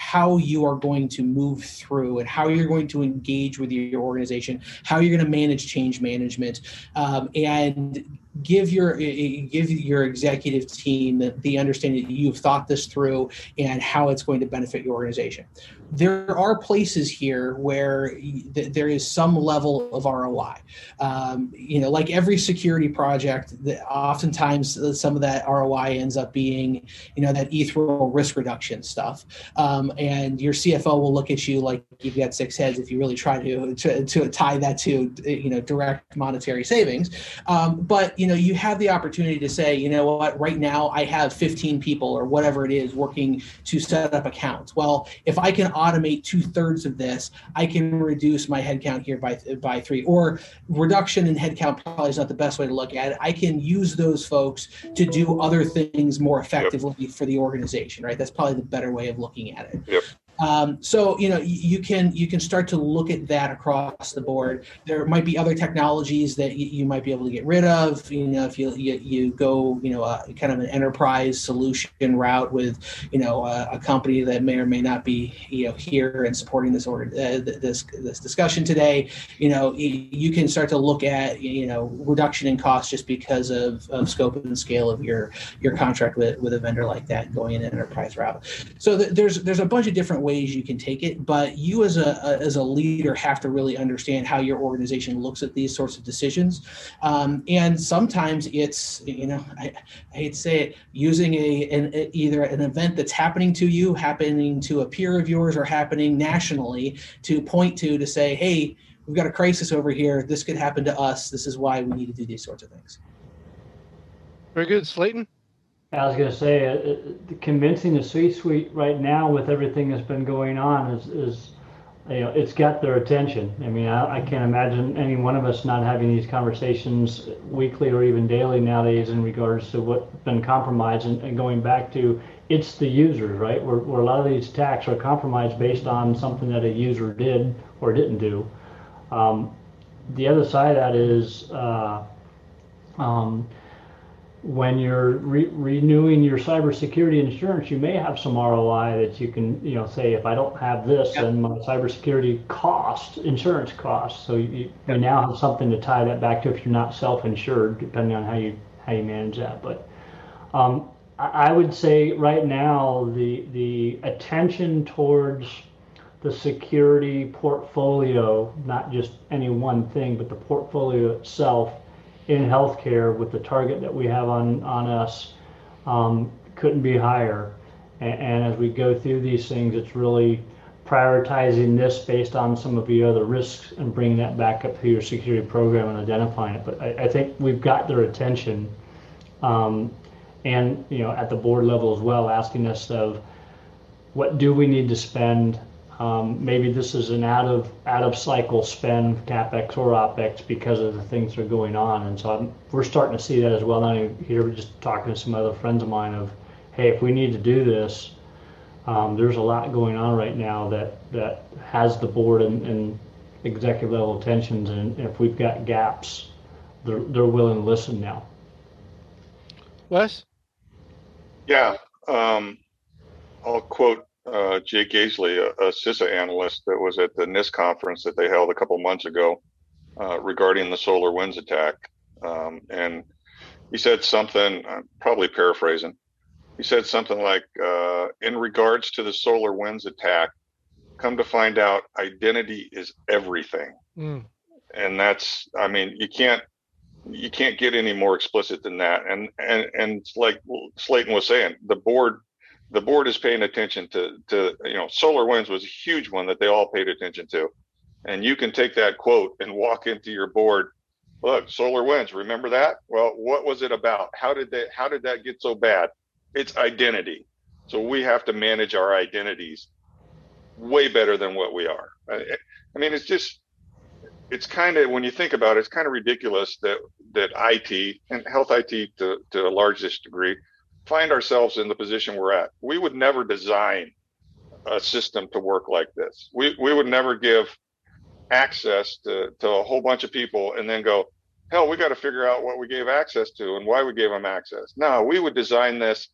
how you are going to move through and how you're going to engage with your organization, how you're going to manage change management, um, and give your give your executive team the, the understanding that you've thought this through and how it's going to benefit your organization there are places here where th- there is some level of ROI. Um, you know, like every security project, oftentimes some of that ROI ends up being, you know, that ethereal risk reduction stuff. Um, and your CFO will look at you like you've got six heads if you really try to to, to tie that to, you know, direct monetary savings. Um, but you know, you have the opportunity to say, you know what, right now I have 15 people or whatever it is working to set up accounts. Well, if I can automate two thirds of this, I can reduce my headcount here by by three. Or reduction in headcount probably is not the best way to look at it. I can use those folks to do other things more effectively yep. for the organization. Right. That's probably the better way of looking at it. Yep. Um, so you know you can you can start to look at that across the board. There might be other technologies that you, might be able to get rid of. You know if you you, you go you know uh, kind of an enterprise solution route with you know a company that may or may not be you know here and supporting this order uh, this this discussion today. You know you can start to look at you know reduction in cost just because of, of scope and scale of your your contract with, with a vendor like that going in an enterprise route. So th- there's there's a bunch of different ways you can take it, but you as a, a, as a leader have to really understand how your organization looks at these sorts of decisions. Um, and sometimes it's you know I, I, hate to say it using a, an a, either an event that's happening to you, happening to a peer of yours, or happening nationally to point to to say, hey we've got a crisis over here. This could happen to us. This is why we need to do these sorts of things. Very good, Slayton. I was going to say, uh, uh convincing the C-suite right now with everything that's been going on is, is you know, it's got their attention. I mean, I, I, can't imagine any one of us not having these conversations weekly or even daily nowadays in regards to what's been compromised and, and going back to it's the users, right? Where, where a lot of these attacks are compromised based on something that a user did or didn't do. Um, the other side of that is uh, um, when you're re- renewing your cybersecurity insurance, you may have some ROI that you can, you know, say if I don't have this, yep. then my cybersecurity cost, insurance cost. So you, you now have something to tie that back to if you're not self-insured, depending on how you how you manage that. But um, I, I would say right now the the attention towards the security portfolio, not just any one thing, but the portfolio itself in healthcare with the target that we have on, on us um, couldn't be higher. And, and, as we go through these things, it's really prioritizing this based on some of the other risks and bringing that back up to your security program and identifying it. But I, I think we've got their attention. Um, and you know at the board level as well asking us of what do we need to spend maybe this is an out of out of cycle spend, capex or opex, because of the things that are going on, and so I'm, we're starting to see that as well. Now here, we're just talking to some other friends of mine of, hey, if we need to do this, um, there's a lot going on right now that that has the board and, and executive level attentions, and if we've got gaps, they're they're willing to listen now. Wes. Yeah, um, I'll quote uh, Jay Gazlay, a, a, CISA analyst that was at the NIST conference that they held a couple months ago uh, regarding the SolarWinds attack. Um, and he said something, I'm probably paraphrasing. He said something like, uh, in regards to the SolarWinds attack, come to find out identity is everything. Mm. And that's, I mean, you can't, you can't get any more explicit than that. And, and, and like Slayton was saying, the board the board is paying attention to to you know SolarWinds was a huge one that they all paid attention to. And you can take that quote and walk into your board. Look SolarWinds remember that? Well what was it about? How did they how did that get so bad? It's identity. So we have to manage our identities way better than what we are. I, I mean it's just it's kind of when you think about it it's kind of ridiculous that that it and health it to, to a largest degree find ourselves in the position we're at. We would never design a system to work like this. We we would never give access to, to a whole bunch of people and then go, hell, we got to figure out what we gave access to and why we gave them access. No, we would design this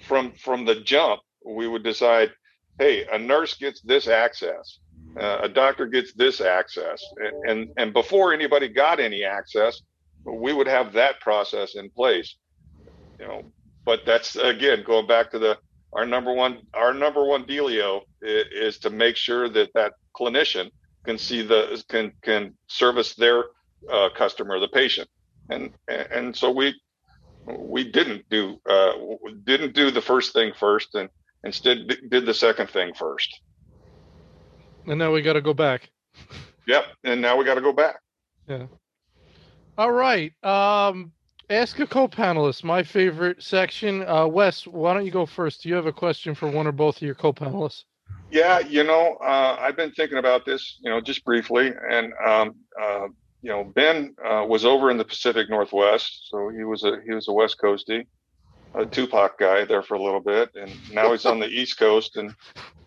from from the jump. We would decide, hey, a nurse gets this access, uh, a doctor gets this access, and, and and before anybody got any access, we would have that process in place. You know, but that's again going back to the our number one our number one dealio is, is to make sure that that clinician can see the can can service their uh, customer the patient. And and so we we didn't do uh, didn't do the first thing first and instead did the second thing first. And now we got to go back. Yep and now we got to go back. Yeah. All right um Ask a co-panelist. My favorite section. Uh, Wes, why don't you go first? Do you have a question for one or both of your co-panelists? Yeah, you know, uh, I've been thinking about this, you know, just briefly, and um, uh, you know, Ben uh, was over in the Pacific Northwest, so he was a he was a West Coastie, a Tupac guy there for a little bit, and now he's on the East Coast, and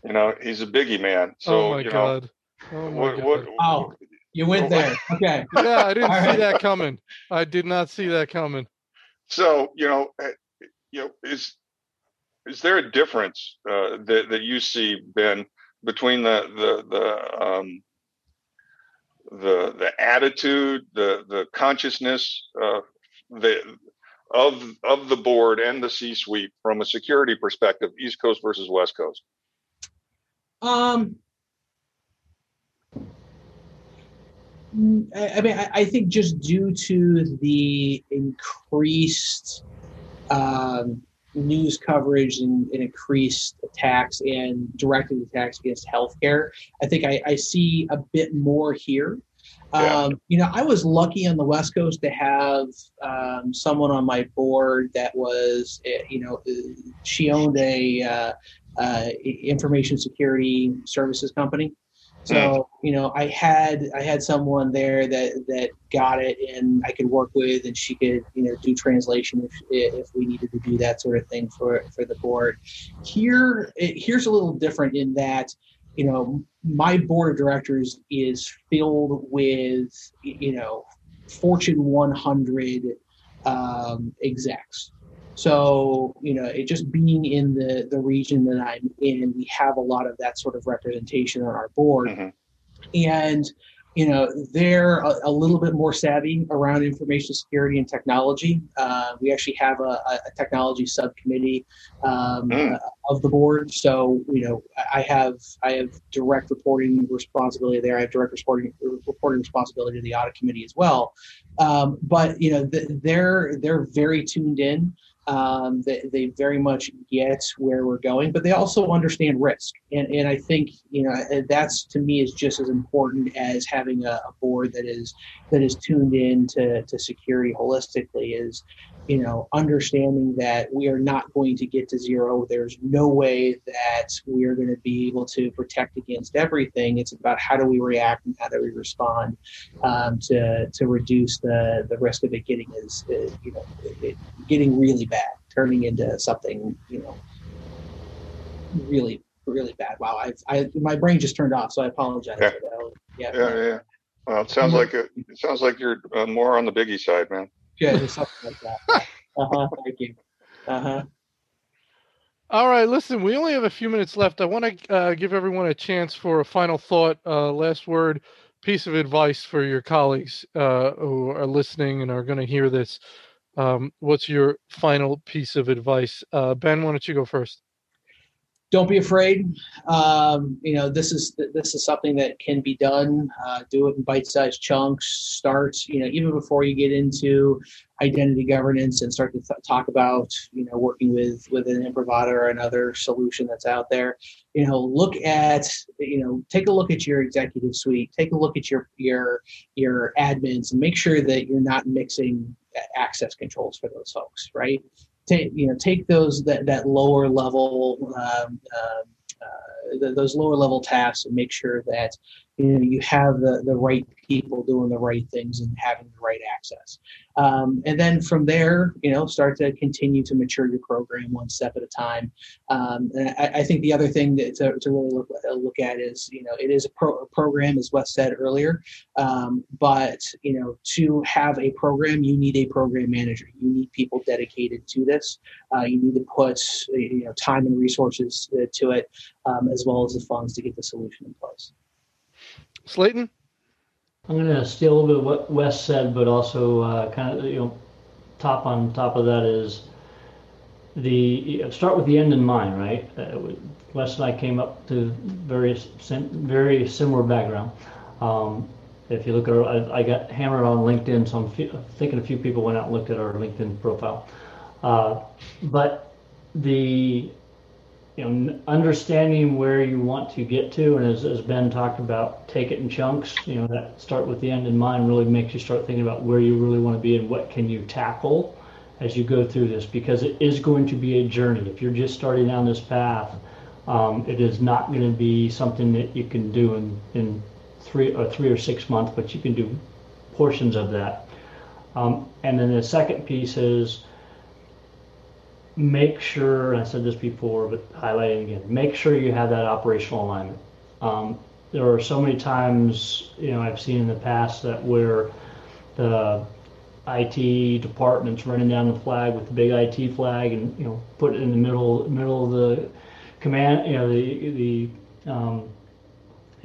you know he's a Biggie man. So oh my you god. know, Oh my what, god. what, Oh, you went there. Okay. yeah, I didn't All see right. that coming. I did not see that coming. so you know, eh, you know, is is there a difference uh, that that you see Ben between the the the um, the the attitude, the the consciousness, uh, the of of the board and the C-suite from a security perspective, East Coast versus West Coast? Um, mm, I, I mean, I, I think just due to the increased um, news coverage and, and increased attacks and directed attacks against healthcare, I think I, I see a bit more here. Yeah. Um, you know, I was lucky on the West Coast to have um, someone on my board that was, eh, you know, uh, she owned a uh, uh, information security services company. So you know, I had I had someone there that that got it, and I could work with, and she could you know do translation if if we needed to do that sort of thing for for the board. Here, it, here's a little different in that you know my board of directors is filled with you know Fortune 100 um, execs. So you know, it just being in the the region that I'm in, we have a lot of that sort of representation on our board, Mhm. and you know they're a, a little bit more savvy around information security and technology. Uh, we actually have a, a technology subcommittee um, Mm. uh, of the board, so you know I have I have direct reporting responsibility there. I have direct reporting reporting responsibility to the audit committee as well. Um, but you know th- they're they're very tuned in. Um, they, they very much get where we're going, but they also understand risk. And, and I think, you know, that's to me is just as important as having a, a board that is, that is tuned in to, to security holistically is, you know, understanding that we are not going to get to zero. There's no way that we are going to be able to protect against everything. It's about how do we react and how do we respond um, to, to reduce the, the risk of it getting as, uh, you know, it, getting really bad, turning into something, you know, really, really bad. Wow, I, I, my brain just turned off, so I apologize. Yeah. for that. Yeah, Yeah, yeah. Well, it sounds like it, it sounds like you're uh, more on the Biggie side, man. Good, something like that. Uh huh. Thank you. Uh huh. All right, listen, we only have a few minutes left. I want to uh, give everyone a chance for a final thought, uh, last word, piece of advice for your colleagues uh, who are listening and are going to hear this. Um, what's your final piece of advice? Uh, ben, why don't you go first? Don't be afraid. Um, you know, this is this is something that can be done. Uh, do it in bite-sized chunks. Start, you know, even before you get into identity governance and start to th- talk about, you know, working with with an Imprivata or another solution that's out there. You know, look at, you know, take a look at your executive suite. Take a look at your your your admins and make sure that you're not mixing access controls for those folks, right? Take you know take those that that lower level um, uh, th- those lower level tasks and make sure that you know you have the the right people doing the right things and having the right access. Um, and then from there you know start to continue to mature your program one step at a time. Um, and I, I think the other thing that to, to really look, uh, look at is you know it is a, pro- a program as Wes said earlier. Um, but you know to have a program you need a program manager. You need people dedicated to this. Uh, you need to put you know time and resources uh, to it um, as well as the funds to get the solution in place Slayton? I'm going to steal a little bit of what Wes said, but also uh, kind of, you know, top on top of that is the start with the end in mind, right? Uh, Wes and I came up to very very similar background. Um, if you look at our, I, I got hammered on LinkedIn, so I'm thinking a few people went out and looked at our LinkedIn profile. Uh, but the you know, understanding where you want to get to, and as, as Ben talked about, take it in chunks. You know, that start with the end in mind really makes you start thinking about where you really want to be and what can you tackle as you go through this, because it is going to be a journey. If you're just starting down this path, um, it is not going to be something that you can do in, in three or three or six months, but you can do portions of that. Um, and then the second piece is make sure, I said this before, but highlighting again, make sure you have that operational alignment. Um, there are so many times, you know, I've seen in the past that where the IT department's running down the flag with the big IT flag and, you know, put it in the middle, middle of the command, you know, the, the, um,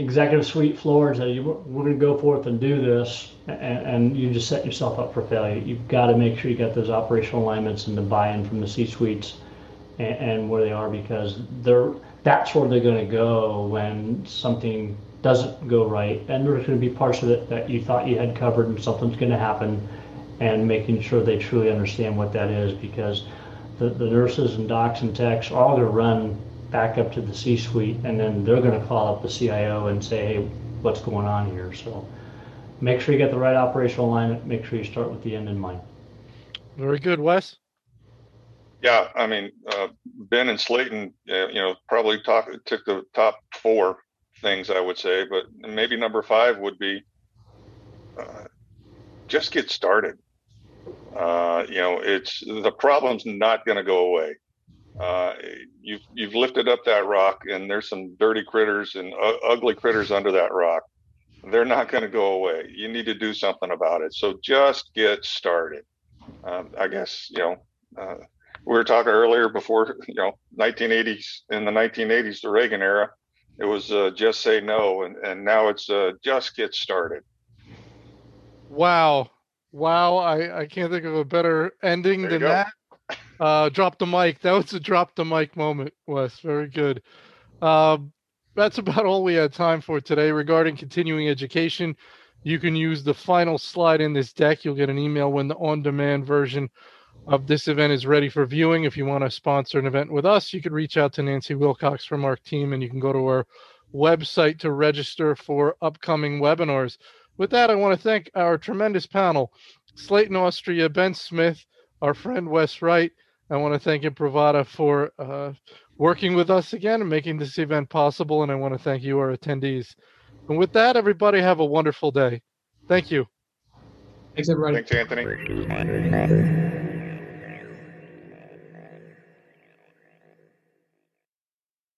executive suite floor and say, we're going to go forth and do this, and, and you just set yourself up for failure. You've got to make sure you got those operational alignments and the buy-in from the C-suites and, and where they are because they're that's where they're going to go when something doesn't go right. And there's going to be parts of it that you thought you had covered and something's going to happen and making sure they truly understand what that is because the, the nurses and docs and techs are all going to run back up to the C-suite, and then they're going to call up the CIO and say, hey, what's going on here? So make sure you get the right operational alignment. Make sure you start with the end in mind. Very good, Wes. Yeah, I mean, uh, Ben and Slayton, uh, you know, probably talk, took the top four things I would say, but maybe number five would be uh, just get started. Uh, you know, it's the problem's not going to go away uh, you've you've lifted up that rock, and there's some dirty critters and uh, ugly critters under that rock. They're not going to go away. You need to do something about it. So just get started. Um, I guess you know uh, we were talking earlier before you know 1980s in the 1980s, the Reagan era. It was uh, just say no, and and now it's uh, just get started. Wow, wow! I I can't think of a better ending than that. Uh, drop the mic. That was a drop the mic moment, Wes. Very good. Uh, that's about all we had time for today regarding continuing education. You can use the final slide in this deck. You'll get an email when the on demand version of this event is ready for viewing. If you want to sponsor an event with us, you can reach out to Nancy Wilcox from our team and you can go to our website to register for upcoming webinars. With that, I want to thank our tremendous panel Slayton Austria, Ben Smith, our friend Wes Wright, I want to thank Imprivata for uh, working with us again and making this event possible. And I want to thank you, our attendees. And with that, everybody have a wonderful day. Thank you. Thanks, everybody. Thanks, Anthony.